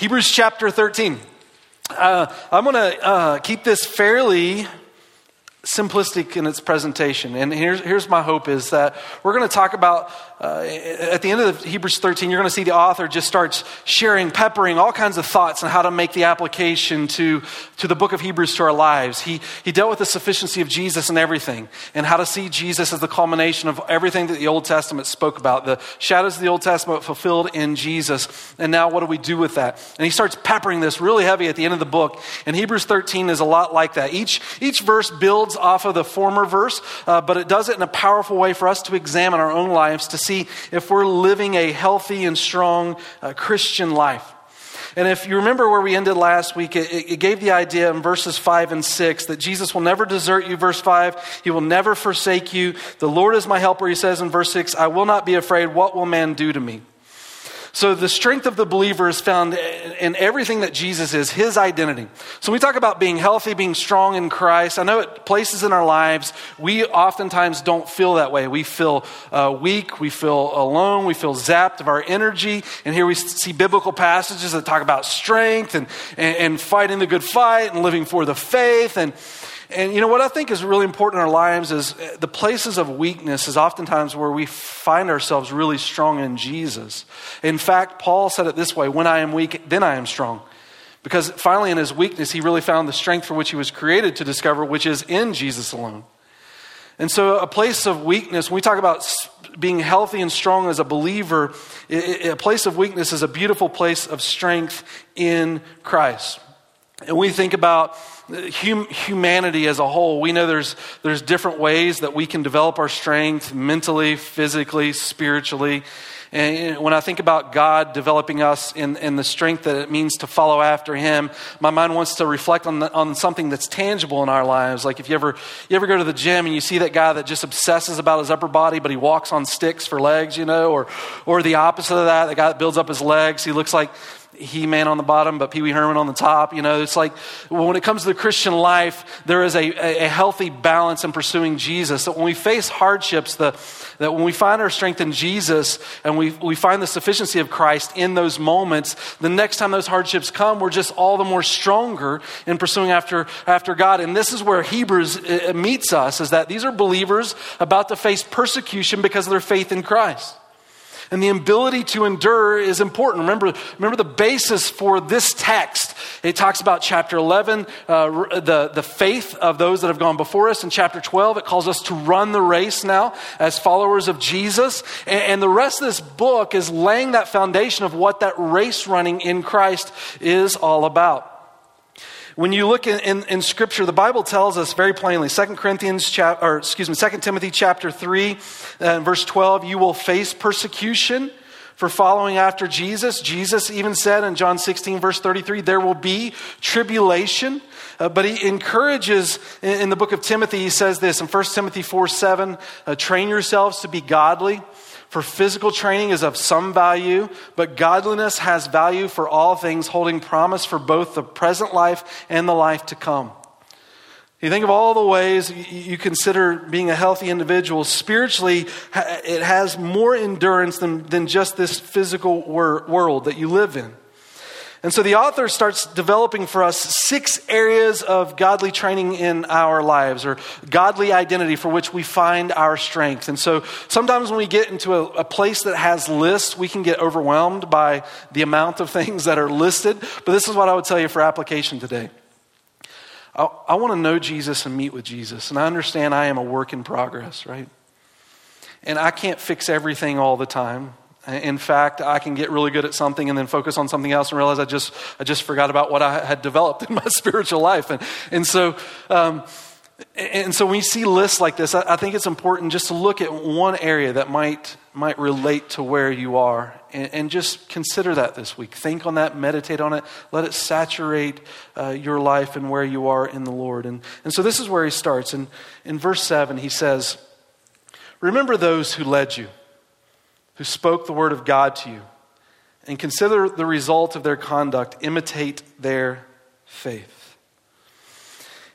Hebrews chapter 13. Uh, I'm going to uh, keep this fairly simplistic in its presentation. And here's, here's my hope is that we're going to talk about, uh, at the end of Hebrews 13, you're going to see the author just starts sharing, peppering all kinds of thoughts on how to make the application to, to the book of Hebrews to our lives. He, he dealt with the sufficiency of Jesus in everything and how to see Jesus as the culmination of everything that the Old Testament spoke about, the shadows of the Old Testament fulfilled in Jesus. And now what do we do with that? And he starts peppering this really heavy at the end of the book. And Hebrews 13 is a lot like that. Each, each verse builds builds off of the former verse, uh, but it does it in a powerful way for us to examine our own lives to see if we're living a healthy and strong uh, Christian life. And if you remember where we ended last week, it, it, gave the idea in verses 5 and 6 that Jesus will never desert you, verse 5. He will never forsake you. The Lord is my helper, he says in verse 6. I will not be afraid. What will man do to me? So the strength of the believer is found in everything that Jesus is, his identity. So we talk about being healthy, being strong in Christ. I know at places in our lives, we oftentimes don't feel that way. We feel uh, weak, we feel alone, we feel zapped of our energy. And here we see biblical passages that talk about strength and, and, and fighting the good fight and living for the faith. And, and you know what I think is really important in our lives is uh, the places of weakness is oftentimes where we find ourselves really strong in Jesus. In fact, Paul said it this way when I am weak, then I am strong. Because finally, in his weakness, he really found the strength for which he was created to discover, which is in Jesus alone. And so, a place of weakness, when we talk about being healthy and strong as a believer, a place of weakness is a beautiful place of strength in Christ. And we think about hum, humanity as a whole. We know there's, there's different ways that we can develop our strength mentally, physically, spiritually. And when I think about God developing us in, in the strength that it means to follow after Him, my mind wants to reflect on, the, on something that's tangible in our lives. Like if you ever, you ever go to the gym and you see that guy that just obsesses about his upper body, but he walks on sticks for legs, you know, or, or the opposite of that, the guy that builds up his legs, he looks like He-Man on the bottom, but Pee Wee Herman on the top. You know, it's like when it comes to the Christian life, there is a, a healthy balance in pursuing Jesus. That when we face hardships, the, that when we find our strength in Jesus and we, we find the sufficiency of Christ in those moments, the next time those hardships come, we're just all the more stronger in pursuing after, after God. And this is where Hebrews uh, meets us, is that these are believers about to face persecution because of their faith in Christ. And the ability to endure is important. Remember, remember the basis for this text. It talks about chapter 11, uh, the, the faith of those that have gone before us. In chapter 12, it calls us to run the race now as followers of Jesus. And, and the rest of this book is laying that foundation of what that race running in Christ is all about. When you look in, in, in, Scripture, the Bible tells us very plainly, 2 Corinthians, chap, or excuse me, 2 Timothy chapter 3, uh, verse 12, you will face persecution for following after Jesus. Jesus even said in John 16, verse 33, there will be tribulation. Uh, but he encourages in, in, the book of Timothy, he says this in 1 Timothy 4 7, uh, train yourselves to be godly. For physical training is of some value, but godliness has value for all things, holding promise for both the present life and the life to come. You think of all the ways you consider being a healthy individual. Spiritually, it has more endurance than, than just this physical world that you live in. And so the author starts developing for us six areas of godly training in our lives or godly identity for which we find our strength. And so sometimes when we get into a, a, place that has lists, we can get overwhelmed by the amount of things that are listed. But this is what I would tell you for application today. I, I want to know Jesus and meet with Jesus. And I understand I am a work in progress, right? And I can't fix everything all the time. In fact, I can get really good at something and then focus on something else and realize I just, I just forgot about what I had developed in my spiritual life. And, and so, um, and so when you see lists like this, I, I think it's important just to look at one area that might, might relate to where you are and, and just consider that this week. Think on that, meditate on it, let it saturate uh, your life and where you are in the Lord. And, and so this is where he starts. And in verse 7, he says, Remember those who led you who spoke the word of God to you, and consider the result of their conduct, imitate their faith.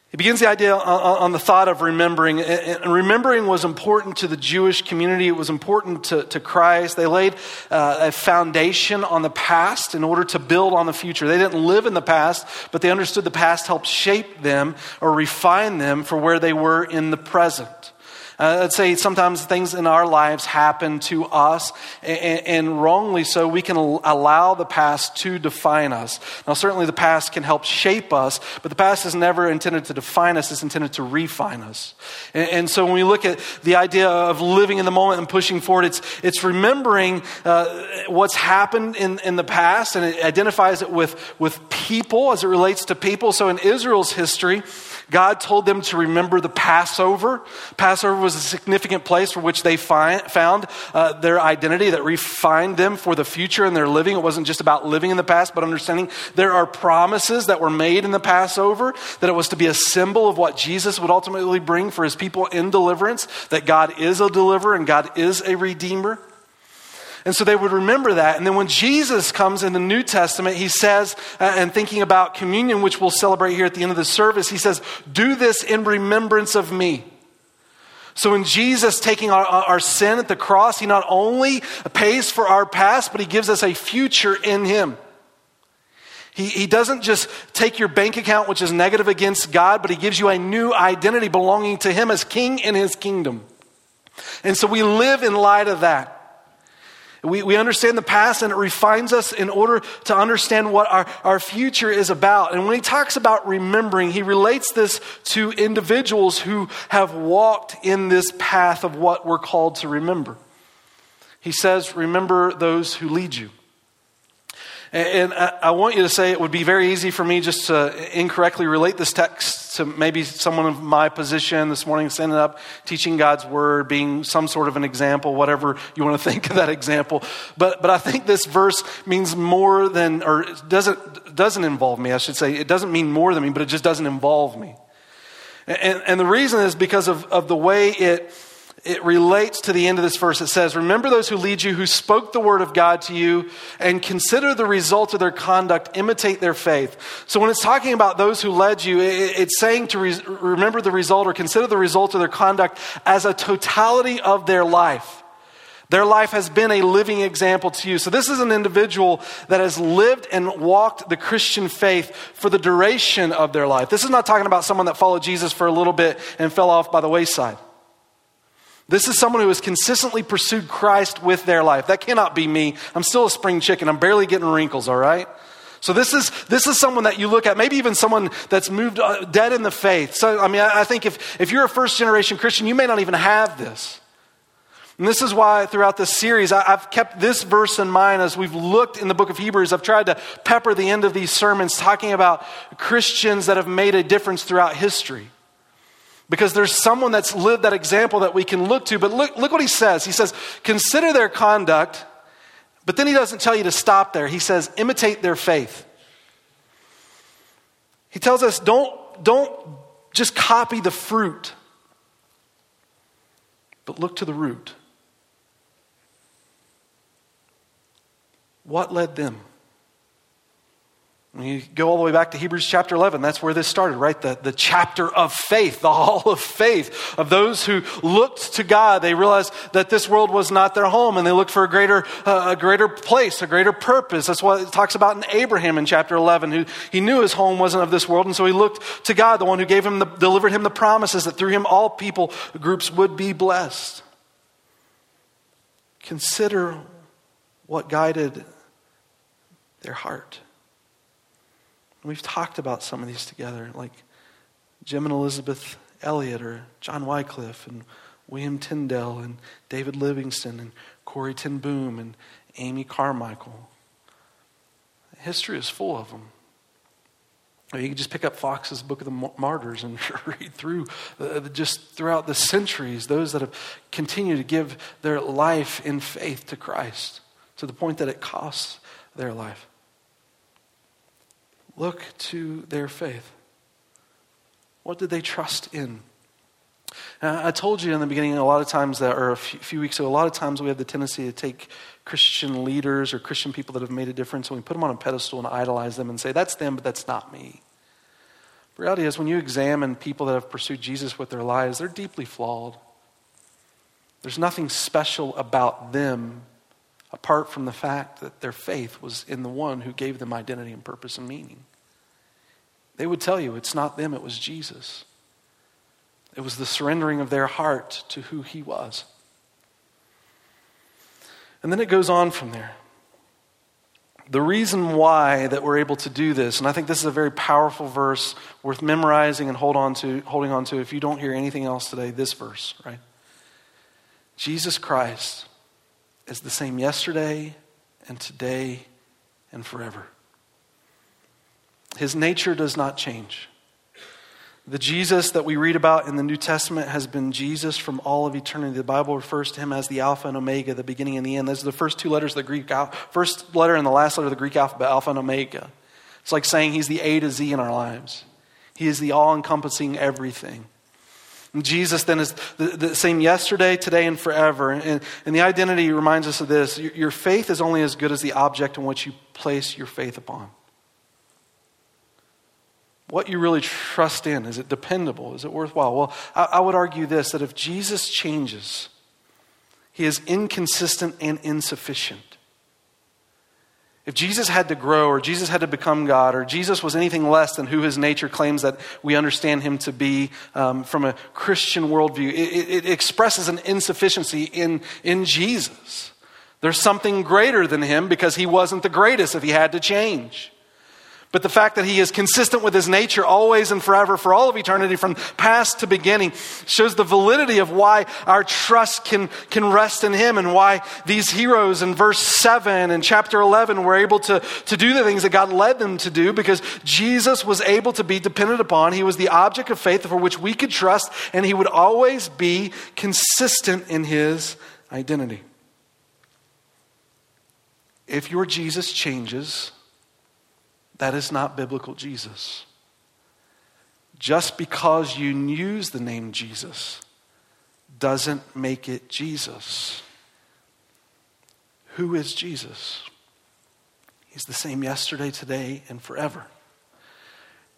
He begins the idea on, the thought of remembering. And remembering was important to the Jewish community. It was important to, to Christ. They laid uh, a foundation on the past in order to build on the future. They didn't live in the past, but they understood the past helped shape them or refine them for where they were in the present. Uh, I'd say sometimes things in our lives happen to us, and, and, wrongly so, we can allow the past to define us. Now, certainly the past can help shape us, but the past is never intended to define us, it's intended to refine us. And, and so when we look at the idea of living in the moment and pushing forward, it's, it's remembering uh, what's happened in, in the past, and it identifies it with, with people as it relates to people. So in Israel's history, God told them to remember the Passover. Passover was a significant place for which they find, found uh, their identity that refined them for the future in their living. It wasn't just about living in the past, but understanding there are promises that were made in the Passover, that it was to be a symbol of what Jesus would ultimately bring for his people in deliverance, that God is a deliverer and God is a redeemer. And so they would remember that. And then when Jesus comes in the New Testament, he says, uh, and thinking about communion, which we'll celebrate here at the end of the service, he says, Do this in remembrance of me. So, in Jesus taking our, our, sin at the cross, He not only pays for our past, but He gives us a future in Him. He, he doesn't just take your bank account, which is negative against God, but He gives you a new identity belonging to Him as King in His kingdom. And so we live in light of that. We, we understand the past and it refines us in order to understand what our, our future is about. And when he talks about remembering, he relates this to individuals who have walked in this path of what we're called to remember. He says, Remember those who lead you. And I want you to say it would be very easy for me just to incorrectly relate this text to maybe someone of my position this morning, standing up, teaching God's word, being some sort of an example, whatever you want to think of that example. But, but I think this verse means more than, or doesn't, doesn't involve me, I should say. It doesn't mean more than me, but it just doesn't involve me. And, and the reason is because of, of the way it, it relates to the end of this verse. It says, Remember those who lead you, who spoke the word of God to you, and consider the result of their conduct, imitate their faith. So when it's talking about those who led you, it's saying to re- remember the result or consider the result of their conduct as a totality of their life. Their life has been a living example to you. So, this is an individual that has lived and walked the Christian faith for the duration of their life. This is not talking about someone that followed Jesus for a little bit and fell off by the wayside. This is someone who has consistently pursued Christ with their life. That cannot be me. I'm still a spring chicken. I'm barely getting wrinkles, all right? So this is this is someone that you look at, maybe even someone that's moved uh, dead in the faith. So I mean, I, I think if if you're a first generation Christian, you may not even have this. And this is why throughout this series, I, I've kept this verse in mind as we've looked in the book of Hebrews. I've tried to pepper the end of these sermons talking about Christians that have made a difference throughout history. Because there's someone that's lived that example that we can look to. But look, look what he says. He says, consider their conduct, but then he doesn't tell you to stop there. He says, imitate their faith. He tells us, don't, don't just copy the fruit, but look to the root. What led them? You go all the way back to Hebrews chapter 11, that's where this started, right? The, the chapter of faith, the hall of faith of those who looked to God. They realized that this world was not their home and they looked for a greater, uh, a greater place, a greater purpose. That's what it talks about in Abraham in chapter 11, who he knew his home wasn't of this world. And so he looked to God, the one who gave him the, delivered him the promises that through him all people groups would be blessed. Consider what guided their heart. We've talked about some of these together, like Jim and Elisabeth Elliot, or John Wycliffe, and William Tyndale, and David Livingstone, and Corrie ten Boom, and Amy Carmichael. History is full of them. You can just pick up Fox's Book of the Martyrs and read through uh, just throughout the centuries those that have continued to give their life in faith to Christ to the point that it costs their life. Look to their faith. What did they trust in? I told you in the beginning a lot of times that, or a few weeks ago, a lot of times we have the tendency to take Christian leaders or Christian people that have made a difference and we put them on a pedestal and idolize them and say, that's them, but that's not me. The reality is, when you examine people that have pursued Jesus with their lives, they're deeply flawed. There's nothing special about them apart from the fact that their faith was in the one who gave them identity and purpose and meaning. They would tell you it's not them, it was Jesus. It was the surrendering of their heart to who he was. And then it goes on from there. The reason why that we're able to do this, and I think this is a very powerful verse worth memorizing and hold on to, holding on to if you don't hear anything else today, this verse, right? Jesus Christ is the same yesterday and today and forever. His nature does not change. The Jesus that we read about in the New Testament has been Jesus from all of eternity. The Bible refers to him as the Alpha and Omega, the beginning and the end. Those are the first two letters of the Greek, first letter and the last letter of the Greek alphabet, Alpha and Omega. It's like saying he's the A to Z in our lives. He is the all encompassing everything. Jesus then is the, the, same yesterday, today, and forever. And, and the identity reminds us of this your, your faith is only as good as the object in which you place your faith upon what you really trust in. Is it dependable? Is it worthwhile? Well, I, I, would argue this that if Jesus changes, he is inconsistent and insufficient. If Jesus had to grow, or Jesus had to become God, or Jesus was anything less than who his nature claims that we understand him to be um, from a Christian worldview, it, it, it expresses an insufficiency in, in Jesus. There's something greater than him because he wasn't the greatest if he had to change. But the fact that he is consistent with his nature always and forever, for all of eternity, from past to beginning, shows the validity of why our trust can, can rest in him and why these heroes in verse 7 and chapter 11 were able to, to do the things that God led them to do because Jesus was able to be dependent upon. He was the object of faith for which we could trust, and he would always be consistent in his identity. If your Jesus changes, that is not biblical Jesus. Just because you use the name Jesus doesn't make it Jesus. Who is Jesus? He's the same yesterday, today, and forever.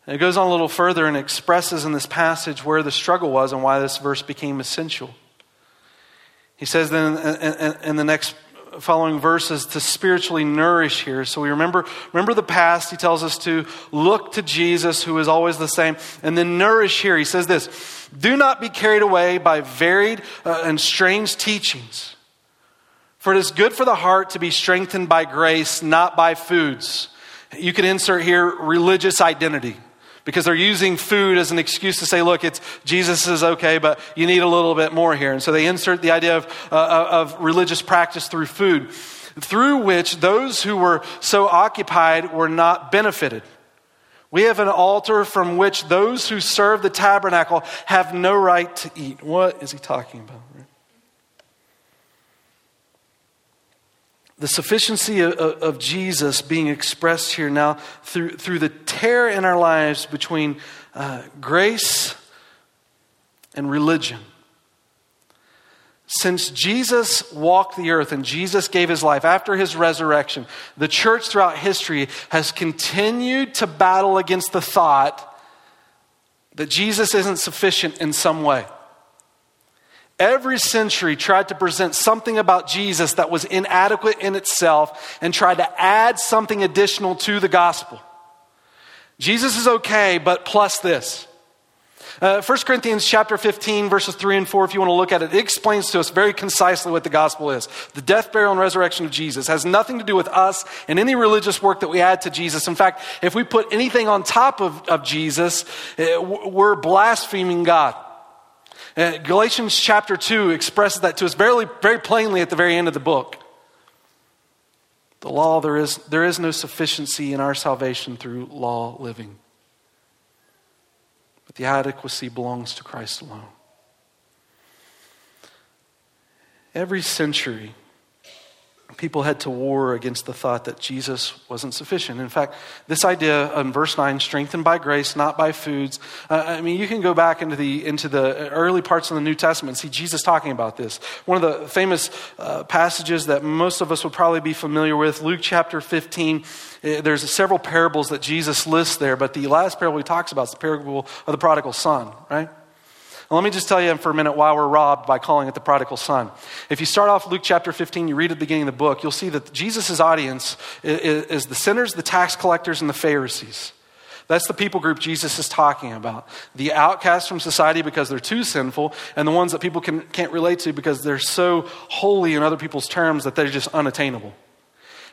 And it goes on a little further and expresses in this passage where the struggle was and why this verse became essential. He says then in, in, in the next following verses to spiritually nourish here. So we remember, remember the past. He tells us to look to Jesus, who is always the same, and then nourish here. He says this Do not be carried away by varied uh, and strange teachings. For it is good for the heart to be strengthened by grace, not by foods. You can insert here religious identity because they're using food as an excuse to say, look, it's Jesus is okay, but you need a little bit more here. And so they insert the idea of, uh, of religious practice through food, through which those who were so occupied were not benefited. We have an altar from which those who serve the tabernacle have no right to eat. What is he talking about? The sufficiency of, of, Jesus being expressed here now through, through the tear in our lives between uh, grace and religion. Since Jesus walked the earth and Jesus gave his life after his resurrection, the church throughout history has continued to battle against the thought that Jesus isn't sufficient in some way. Every century tried to present something about Jesus that was inadequate in itself and tried to add something additional to the gospel. Jesus is okay, but plus this. Uh, 1 Corinthians chapter 15, verses 3 and 4, if you want to look at it, it explains to us very concisely what the gospel is. The death, burial, and resurrection of Jesus has nothing to do with us and any religious work that we add to Jesus. In fact, if we put anything on top of, of Jesus, uh, we're blaspheming God. Uh, Galatians chapter 2 expresses that to us very, very plainly at the very end of the book. The law, there is, there is no sufficiency in our salvation through law living. But the adequacy belongs to Christ alone. Every century people head to war against the thought that Jesus wasn't sufficient. In fact, this idea in verse 9, strengthened by grace, not by foods. Uh, I mean, you can go back into the, into the early parts of the New Testament and see Jesus talking about this. One of the famous uh, passages that most of us would probably be familiar with, Luke chapter 15. Uh, there's several parables that Jesus lists there, but the last parable he talks about is the parable of the prodigal son, right? Let me just tell you for a minute why we're robbed by calling it the prodigal son. If you start off Luke chapter 15, you read at the beginning of the book, you'll see that Jesus' audience is, the sinners, the tax collectors, and the Pharisees. That's the people group Jesus is talking about. The outcasts from society because they're too sinful, and the ones that people can, can't relate to because they're so holy in other people's terms that they're just unattainable.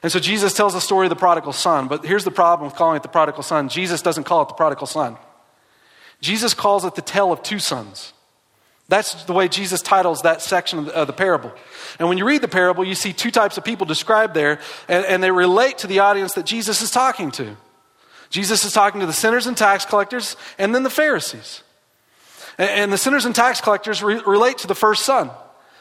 And so Jesus tells the story of the prodigal son, but here's the problem with calling it the prodigal son Jesus doesn't call it the prodigal son. Jesus calls it the tale of two sons. That's the way Jesus titles that section of the, of the, parable. And when you read the parable, you see two types of people described there, and, and they relate to the audience that Jesus is talking to. Jesus is talking to the sinners and tax collectors, and then the Pharisees. And, and the sinners and tax collectors re- relate to the first son.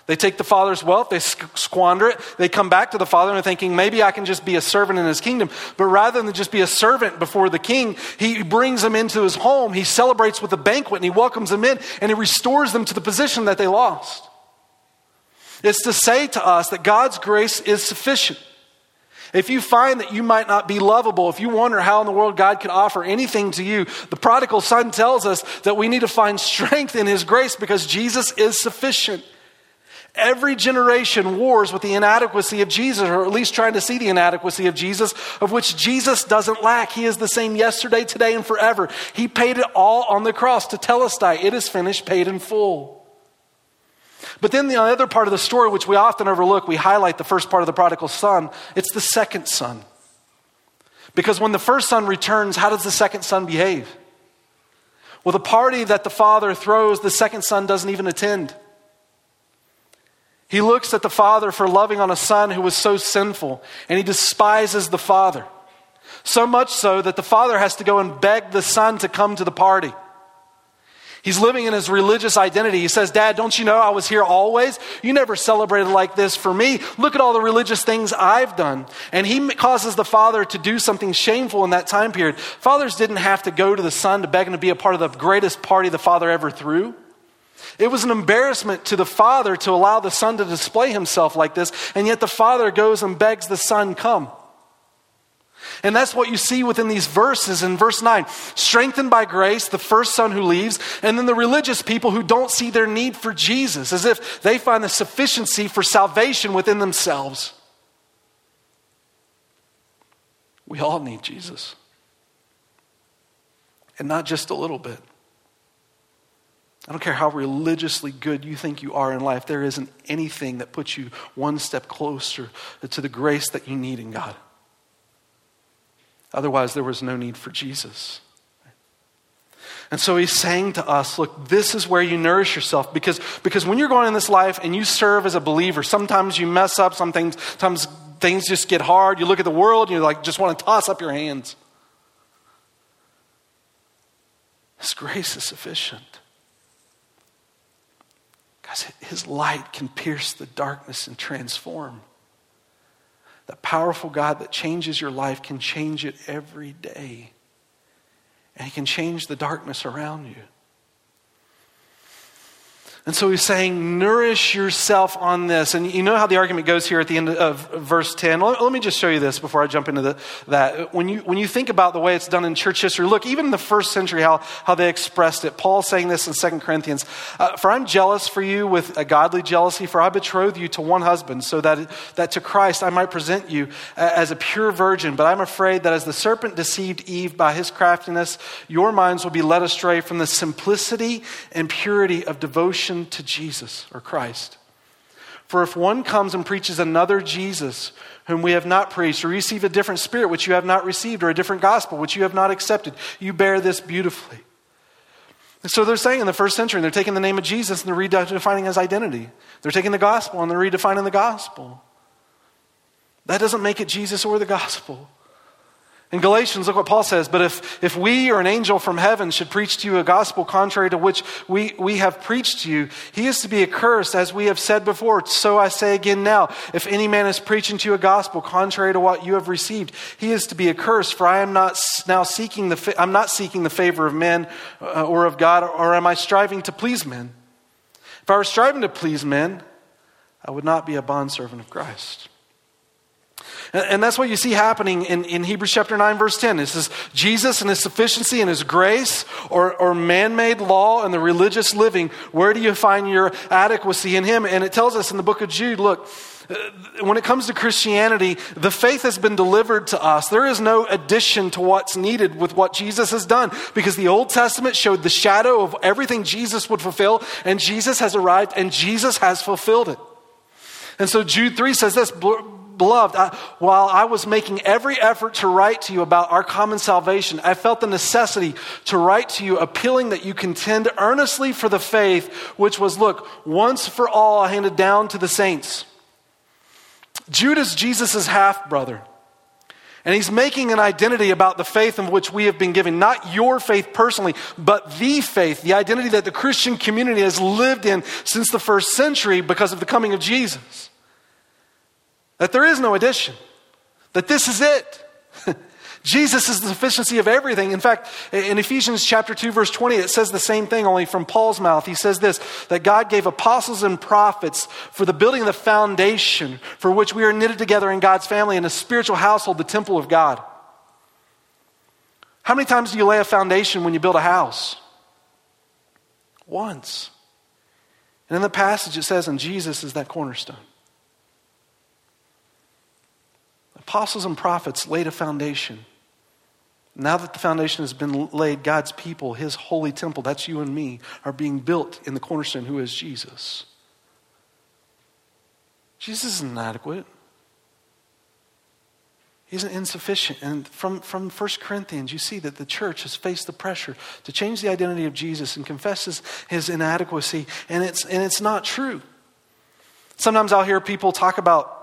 They take the father's wealth, they squander it, they come back to the father and are thinking, maybe I can just be a servant in his kingdom. But rather than just be a servant before the king, he brings them into his home, he celebrates with a banquet, and he welcomes them in, and he restores them to the position that they lost. It's to say to us that God's grace is sufficient. If you find that you might not be lovable, if you wonder how in the world God could offer anything to you, the prodigal son tells us that we need to find strength in his grace because Jesus is sufficient. Every generation wars with the inadequacy of Jesus, or at least trying to see the inadequacy of Jesus, of which Jesus doesn't lack. He is the same yesterday, today, and forever. He paid it all on the cross to tell us that it is finished, paid in full. But then the other part of the story, which we often overlook, we highlight the first part of the prodigal son. It's the second son. Because when the first son returns, how does the second son behave? Well, the party that the father throws, the second son doesn't even attend. He looks at the father for loving on a son who was so sinful, and he despises the father. So much so that the father has to go and beg the son to come to the party. He's living in his religious identity. He says, Dad, don't you know I was here always? You never celebrated like this for me. Look at all the religious things I've done. And he causes the father to do something shameful in that time period. Fathers didn't have to go to the son to beg him to be a part of the greatest party the father ever threw. It was an embarrassment to the father to allow the son to display himself like this, and yet the father goes and begs the son, Come. And that's what you see within these verses in verse 9. Strengthened by grace, the first son who leaves, and then the religious people who don't see their need for Jesus, as if they find the sufficiency for salvation within themselves. We all need Jesus. And not just a little bit. I don't care how religiously good you think you are in life, there isn't anything that puts you one step closer to the grace that you need in God. Otherwise, there was no need for Jesus. And so he's saying to us, look, this is where you nourish yourself because, because when you're going in this life and you serve as a believer, sometimes you mess up, sometimes, sometimes things just get hard. You look at the world and you like just want to toss up your hands. His grace is sufficient. His light can pierce the darkness and transform. The powerful God that changes your life can change it every day. And he can change the darkness around you. And so he's saying, nourish yourself on this. And you know how the argument goes here at the end of verse 10? Let, me just show you this before I jump into the, that. When you, when you think about the way it's done in church history, look, even in the first century, how, how they expressed it. Paul saying this in 2 Corinthians uh, For I'm jealous for you with a godly jealousy, for I betrothed you to one husband, so that, that to Christ I might present you as a pure virgin. But I'm afraid that as the serpent deceived Eve by his craftiness, your minds will be led astray from the simplicity and purity of devotion to Jesus or Christ. For if one comes and preaches another Jesus, whom we have not preached, or receive a different spirit which you have not received, or a different gospel which you have not accepted, you bear this beautifully. So they're saying in the first century, they're taking the name of Jesus and they're redefining his identity. They're taking the gospel and they're redefining the gospel. That doesn't make it Jesus or the gospel. In Galatians, look what Paul says. But if, if we or an angel from heaven should preach to you a gospel contrary to which we, we have preached to you, he is to be accursed, as we have said before. So I say again now if any man is preaching to you a gospel contrary to what you have received, he is to be accursed. For I am not now seeking the, I'm not seeking the favor of men uh, or of God, or am I striving to please men? If I were striving to please men, I would not be a bondservant of Christ. And that's what you see happening in, in Hebrews chapter 9, verse 10. It says, Jesus and his sufficiency and his grace, or, or man made law and the religious living. Where do you find your adequacy in him? And it tells us in the book of Jude look, uh, when it comes to Christianity, the faith has been delivered to us. There is no addition to what's needed with what Jesus has done because the Old Testament showed the shadow of everything Jesus would fulfill, and Jesus has arrived and Jesus has fulfilled it. And so Jude 3 says this Beloved, I, while I was making every effort to write to you about our common salvation, I felt the necessity to write to you, appealing that you contend earnestly for the faith which was, look, once for all handed down to the saints. Judas, Jesus' half brother. And he's making an identity about the faith in which we have been given. Not your faith personally, but the faith, the identity that the Christian community has lived in since the first century because of the coming of Jesus. That there is no addition. That this is it. Jesus is the sufficiency of everything. In fact, in Ephesians chapter 2 verse 20 it says the same thing only from Paul's mouth. He says this that God gave apostles and prophets for the building of the foundation for which we are knitted together in God's family in a spiritual household, the temple of God. How many times do you lay a foundation when you build a house? Once. And in the passage it says and Jesus is that cornerstone. Apostles and prophets laid a foundation. Now that the foundation has been laid, God's people, his holy temple, that's you and me, are being built in the cornerstone who is Jesus. Jesus isn't adequate. He's insufficient. And from, from 1 Corinthians, you see that the church has faced the pressure to change the identity of Jesus and confesses his inadequacy, and it's, and it's not true. Sometimes I'll hear people talk about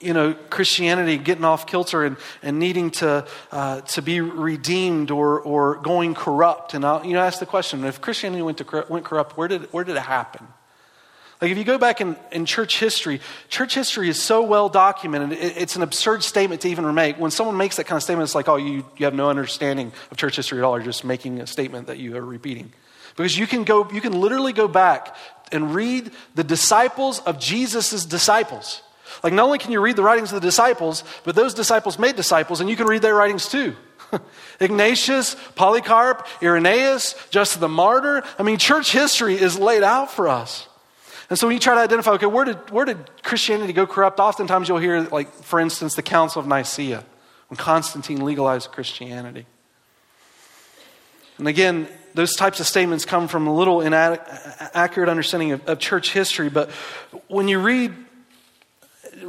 you know, Christianity getting off kilter and, and needing to, uh, to be redeemed or, or going corrupt. And I'll, you know, ask the question, if Christianity went, to, went corrupt, where did, where did it happen? Like if you go back in, in church history, church history is so well documented, it, it's an absurd statement to even make. When someone makes that kind of statement, it's like, oh, you, you have no understanding of church history at all. You're just making a statement that you are repeating. Because you can go, you can literally go back and read the disciples of Jesus' disciples. Like, not only can you read the writings of the disciples, but those disciples made disciples, and you can read their writings too. Ignatius, Polycarp, Irenaeus, Justin the Martyr. I mean, church history is laid out for us. And so when you try to identify, okay, where did, where did Christianity go corrupt? Oftentimes you'll hear, like, for instance, the Council of Nicaea, when Constantine legalized Christianity. And again, those types of statements come from a little inaccurate understanding of, of church history. But when you read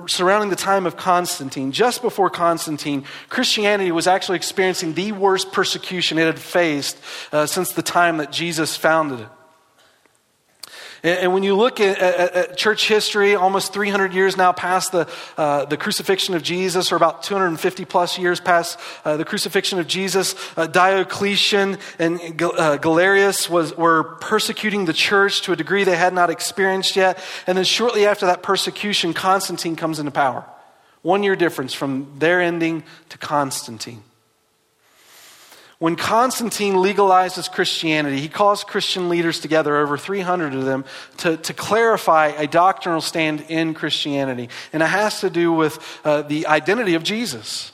surrounding the time of Constantine, just before Constantine, Christianity was actually experiencing the worst persecution it had faced uh, since the time that Jesus founded it. And when you look at, at, at, church history, almost 300 years now past the, uh, the crucifixion of Jesus, or about 250 plus years past uh, the crucifixion of Jesus, uh, Diocletian and uh, Galerius was, were persecuting the church to a degree they had not experienced yet. And then shortly after that persecution, Constantine comes into power. One year difference from their ending to Constantine. When Constantine legalizes Christianity, he calls Christian leaders together, over 300 of them, to, to clarify a doctrinal stand in Christianity. And it has to do with uh, the identity of Jesus.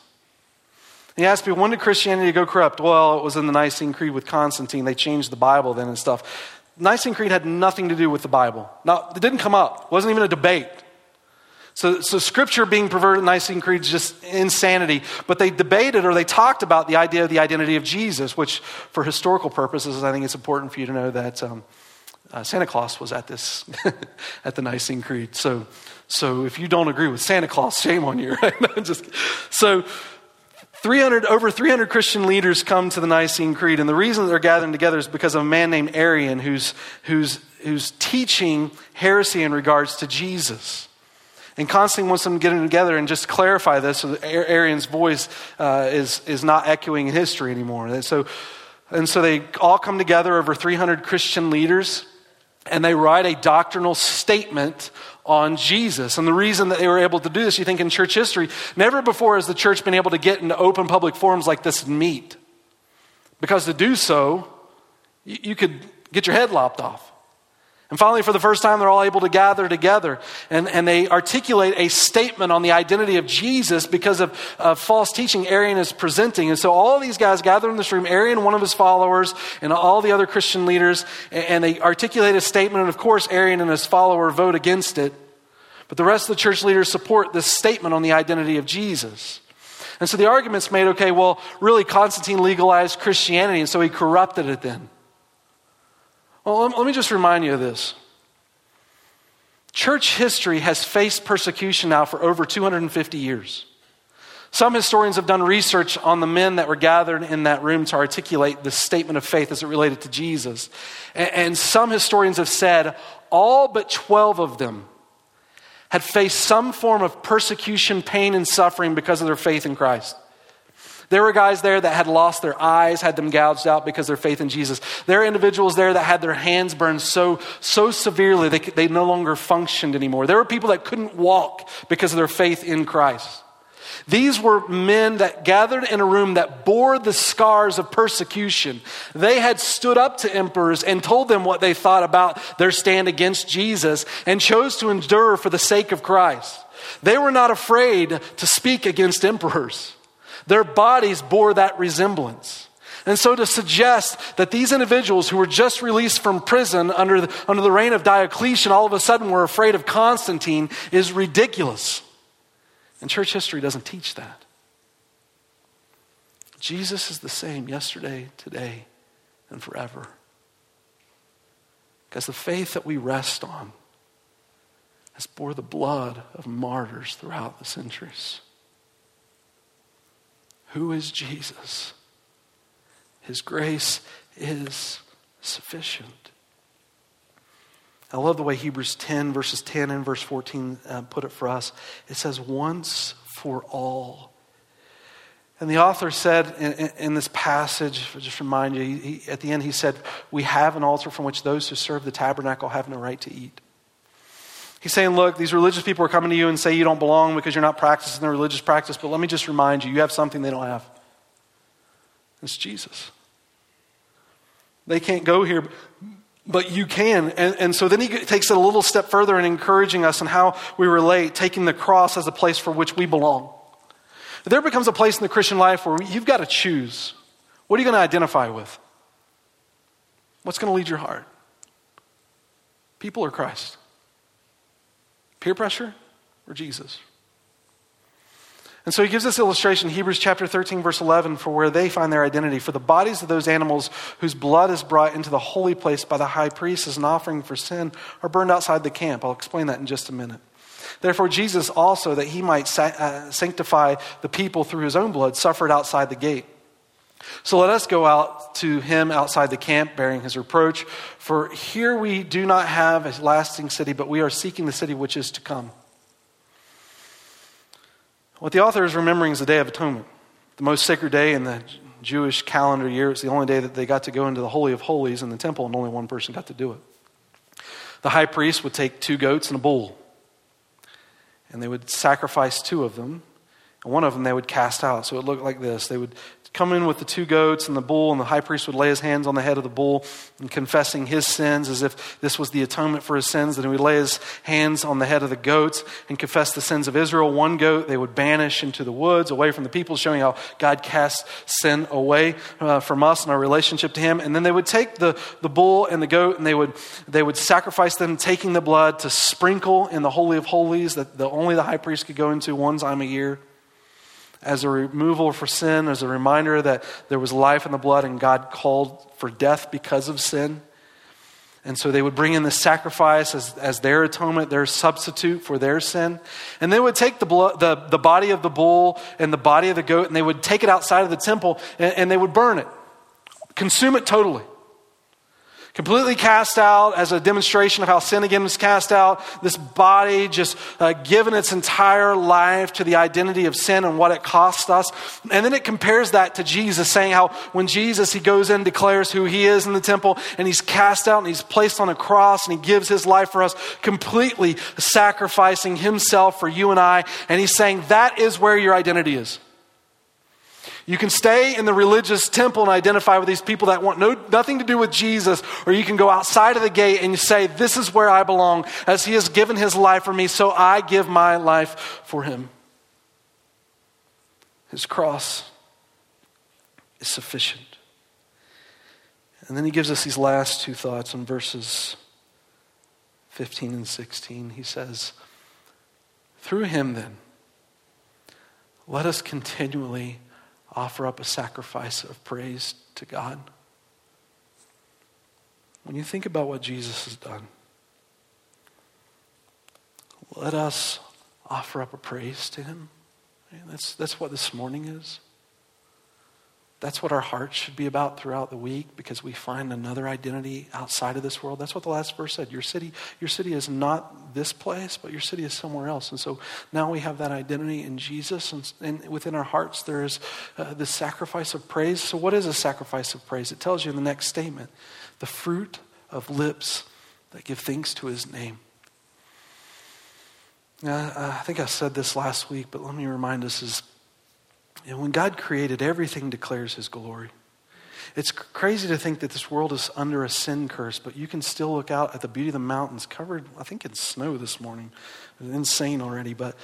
He asked me, when did Christianity go corrupt? Well, it was in the Nicene Creed with Constantine. They changed the Bible then and stuff. Nicene Creed had nothing to do with the Bible. Now, it didn't come up. It wasn't even a debate. So, so scripture being perverted in Nicene Creed is just insanity. But they debated or they talked about the idea of the identity of Jesus, which for historical purposes, I think it's important for you to know that um, uh, Santa Claus was at this, at the Nicene Creed. So, so if you don't agree with Santa Claus, shame on you, right? just, so 300, over 300 Christian leaders come to the Nicene Creed, and the reason they're gathering together is because of a man named Arian who's, who's, who's teaching heresy in regards to Jesus. And Constantine wants them to get them together and just clarify this so that Arian's voice uh, is, is not echoing in history anymore. And so, and so they all come together, over 300 Christian leaders, and they write a doctrinal statement on Jesus. And the reason that they were able to do this, you think in church history, never before has the church been able to get into open public forums like this and meet. Because to do so, you could get your head lopped off. And finally, for the first time, they're all able to gather together and, and they articulate a statement on the identity of Jesus because of uh, false teaching Arian is presenting. And so all these guys gather in this room, Arian, one of his followers, and all the other Christian leaders, and, and they articulate a statement. And of course, Arian and his follower vote against it. But the rest of the church leaders support this statement on the identity of Jesus. And so the argument's made okay, well, really, Constantine legalized Christianity, and so he corrupted it then. Well, let me just remind you of this. Church history has faced persecution now for over 250 years. Some historians have done research on the men that were gathered in that room to articulate the statement of faith as it related to Jesus. And some historians have said all but 12 of them had faced some form of persecution, pain, and suffering because of their faith in Christ. There were guys there that had lost their eyes, had them gouged out because their faith in Jesus. There are individuals there that had their hands burned so, so severely they, they no longer functioned anymore. There were people that couldn't walk because of their faith in Christ. These were men that gathered in a room that bore the scars of persecution. They had stood up to emperors and told them what they thought about their stand against Jesus and chose to endure for the sake of Christ. They were not afraid to speak against emperors. Their bodies bore that resemblance. And so to suggest that these individuals who were just released from prison under the, under the reign of Diocletian all of a sudden were afraid of Constantine is ridiculous. And church history doesn't teach that. Jesus is the same yesterday, today, and forever. Because the faith that we rest on has bore the blood of martyrs throughout the centuries. Who is Jesus? His grace is sufficient. I love the way Hebrews 10, verses 10 and verse 14 uh, put it for us. It says, once for all. And the author said in, in, this passage, just remind you, he, at the end he said, We have an altar from which those who serve the tabernacle have no right to eat. He's saying, look, these religious people are coming to you and say you don't belong because you're not practicing the religious practice, but let me just remind you, you have something they don't have. It's Jesus. They can't go here, but you can. And, and so then he takes it a little step further in encouraging us in how we relate, taking the cross as a place for which we belong. There becomes a place in the Christian life where you've got to choose. What are you going to identify with? What's going to lead your heart? People or Christ? Peer pressure or Jesus? And so he gives this illustration, Hebrews chapter 13, verse 11, for where they find their identity. For the bodies of those animals whose blood is brought into the holy place by the high priest as an offering for sin are burned outside the camp. I'll explain that in just a minute. Therefore, Jesus also, that he might uh, sanctify the people through his own blood, suffered outside the gate. So let us go out to him outside the camp, bearing his reproach. For here we do not have a lasting city, but we are seeking the city which is to come. What the author is remembering is the Day of Atonement, the most sacred day in the Jewish calendar year. It's the only day that they got to go into the Holy of Holies in the temple, and only one person got to do it. The high priest would take two goats and a bull, and they would sacrifice two of them, and one of them they would cast out. So it looked like this. They would come in with the two goats and the bull, and the high priest would lay his hands on the head of the bull and confessing his sins as if this was the atonement for his sins. Then he would lay his hands on the head of the goats and confess the sins of Israel. One goat they would banish into the woods away from the people, showing how God casts sin away uh, from us and our relationship to him. And then they would take the, the bull and the goat and they would, they would sacrifice them, taking the blood to sprinkle in the Holy of Holies that the, only the high priest could go into one time a year as a removal for sin, as a reminder that there was life in the blood and God called for death because of sin. And so they would bring in the sacrifice as, as their atonement, their substitute for their sin. And they would take the, blood, the, the body of the bull and the body of the goat and they would take it outside of the temple and, and they would burn it, consume it totally. Completely cast out as a demonstration of how sin again was cast out. This body just uh, given its entire life to the identity of sin and what it cost us. And then it compares that to Jesus, saying how when Jesus, he goes in, declares who he is in the temple, and he's cast out and he's placed on a cross and he gives his life for us, completely sacrificing himself for you and I. And he's saying that is where your identity is. You can stay in the religious temple and identify with these people that want no, nothing to do with Jesus, or you can go outside of the gate and you say, This is where I belong, as He has given His life for me, so I give my life for Him. His cross is sufficient. And then He gives us these last two thoughts in verses 15 and 16. He says, Through Him, then, let us continually offer up a sacrifice of praise to God. When you think about what Jesus has done, let us offer up a praise to Him. That's, that's what this morning is. That's what our hearts should be about throughout the week because we find another identity outside of this world. That's what the last verse said. Your city, your city is not this place, but your city is somewhere else. And so now we have that identity in Jesus, and, and within our hearts there is uh, the sacrifice of praise. So, what is a sacrifice of praise? It tells you in the next statement the fruit of lips that give thanks to his name. Now, I think I said this last week, but let me remind us is and when God created, everything declares his glory. It's crazy to think that this world is under a sin curse, but you can still look out at the beauty of the mountains covered, I think, in snow this morning. Insane already, but,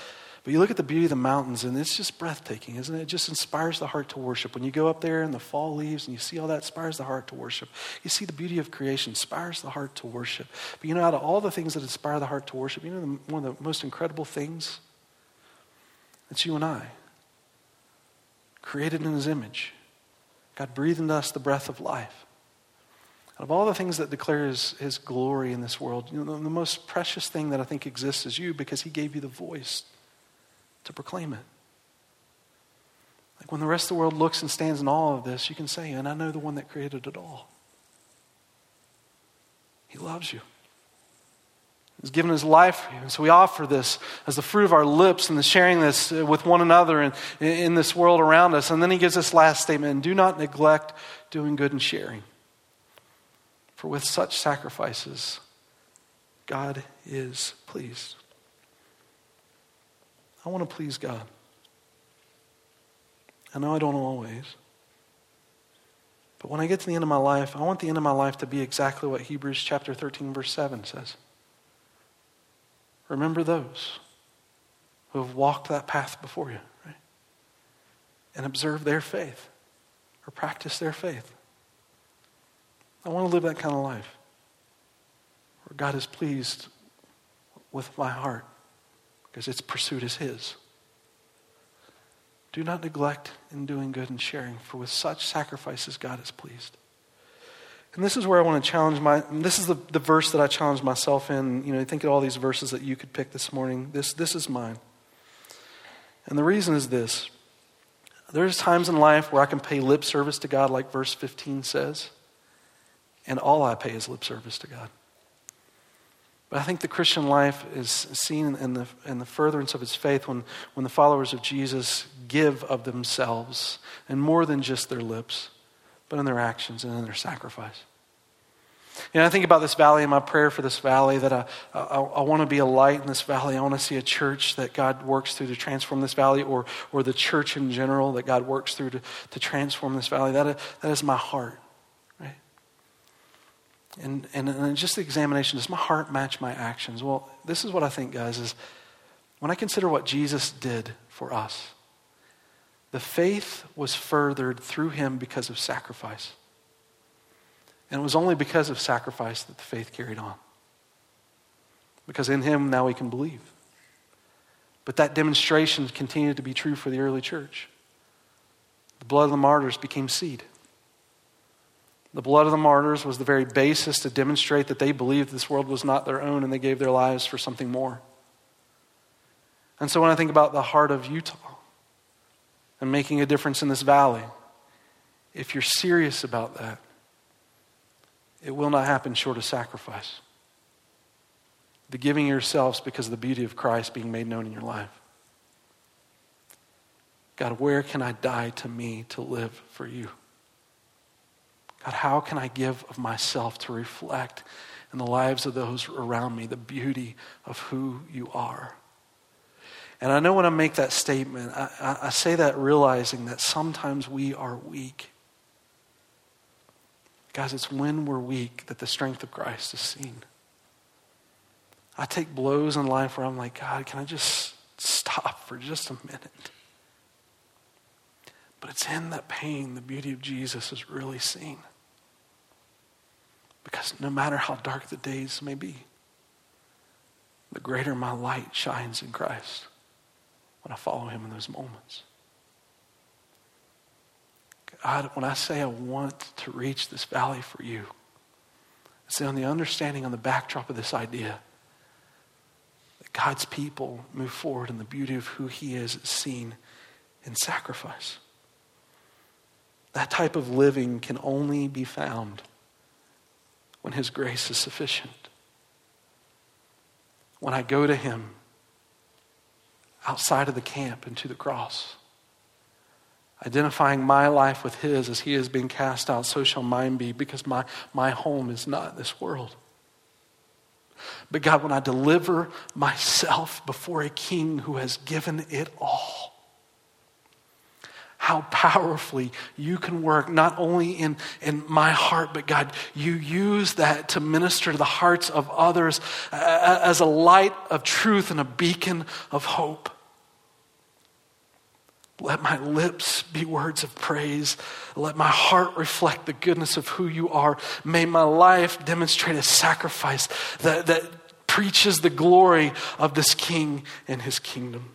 but you look at the beauty of the mountains and it's just breathtaking, isn't it? It just inspires the heart to worship. When you go up there and the fall leaves and you see all that, inspires the heart to worship. You see the beauty of creation, inspires the heart to worship. But you know, out of all the things that inspire the heart to worship, you know, the, one of the most incredible things? It's you and I created in his image. God breathed into us the breath of life. Out of all the things that declare his, his glory in this world, you know, the, the most precious thing that I think exists is you because he gave you the voice to proclaim it. Like when the rest of the world looks and stands in awe of this, you can say, and I know the one that created it all. He loves you. He's given his life for you. And so we offer this as the fruit of our lips and the sharing this uh, with one another and in this world around us. And then he gives this last statement do not neglect doing good and sharing. For with such sacrifices, God is pleased. I want to please God. I know I don't always. But when I get to the end of my life, I want the end of my life to be exactly what Hebrews chapter 13, verse 7 says. Remember those who have walked that path before you, right? And observe their faith or practice their faith. I want to live that kind of life where God is pleased with my heart because its pursuit is His. Do not neglect in doing good and sharing, for with such sacrifices God is pleased. And this is where I want to challenge my, this is the, the verse that I challenge myself in. You know, think of all these verses that you could pick this morning. This, this is mine. And the reason is this there's times in life where I can pay lip service to God, like verse 15 says, and all I pay is lip service to God. But I think the Christian life is seen in the, in the furtherance of its faith when, when the followers of Jesus give of themselves, and more than just their lips but in their actions and in their sacrifice. You know, I think about this valley and my prayer for this valley that I, I, I, want to be a light in this valley. I want to see a church that God works through to transform this valley or, or the church in general that God works through to, to transform this valley. That, that is my heart, right? And, and, and just the examination, does my heart match my actions? Well, this is what I think, guys, is when I consider what Jesus did for us, the faith was furthered through him because of sacrifice. And it was only because of sacrifice that the faith carried on. Because in him now we can believe. But that demonstration continued to be true for the early church. The blood of the martyrs became seed. The blood of the martyrs was the very basis to demonstrate that they believed this world was not their own and they gave their lives for something more. And so when I think about the heart of Utah, and making a difference in this valley, if you're serious about that, it will not happen short of sacrifice. The giving yourselves because of the beauty of Christ being made known in your life. God, where can I die to me to live for you? God, how can I give of myself to reflect in the lives of those around me the beauty of who you are? And I know when I make that statement, I, I, I say that realizing that sometimes we are weak. Guys, it's when we're weak that the strength of Christ is seen. I take blows in life where I'm like, God, can I just stop for just a minute? But it's in that pain the beauty of Jesus is really seen. Because no matter how dark the days may be, the greater my light shines in Christ when I follow him in those moments. God, when I say I want to reach this valley for you, it's on the understanding, on the backdrop of this idea that God's people move forward in the beauty of who he is, is seen in sacrifice. That type of living can only be found when His grace is sufficient. When I go to Him outside of the camp and to the cross, identifying my life with His as He has been cast out, so shall mine be, because my, my home is not this world. But God, when I deliver myself before a king who has given it all, how powerfully you can work, not only in, in my heart, but God, you use that to minister to the hearts of others as a light of truth and a beacon of hope. Let my lips be words of praise. Let my heart reflect the goodness of who you are. May my life demonstrate a sacrifice that, that preaches the glory of this king and his kingdom.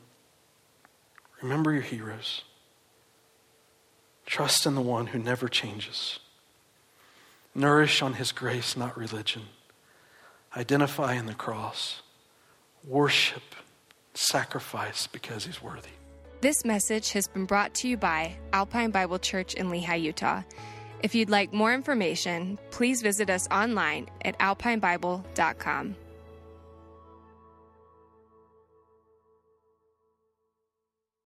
Remember your heroes. Trust in the one who never changes. Nourish on his grace, not religion. Identify in the cross. Worship, sacrifice because he's worthy. This message has been brought to you by Alpine Bible Church in Lehi, Utah. If you'd like more information, please visit us online at alpinebible.com.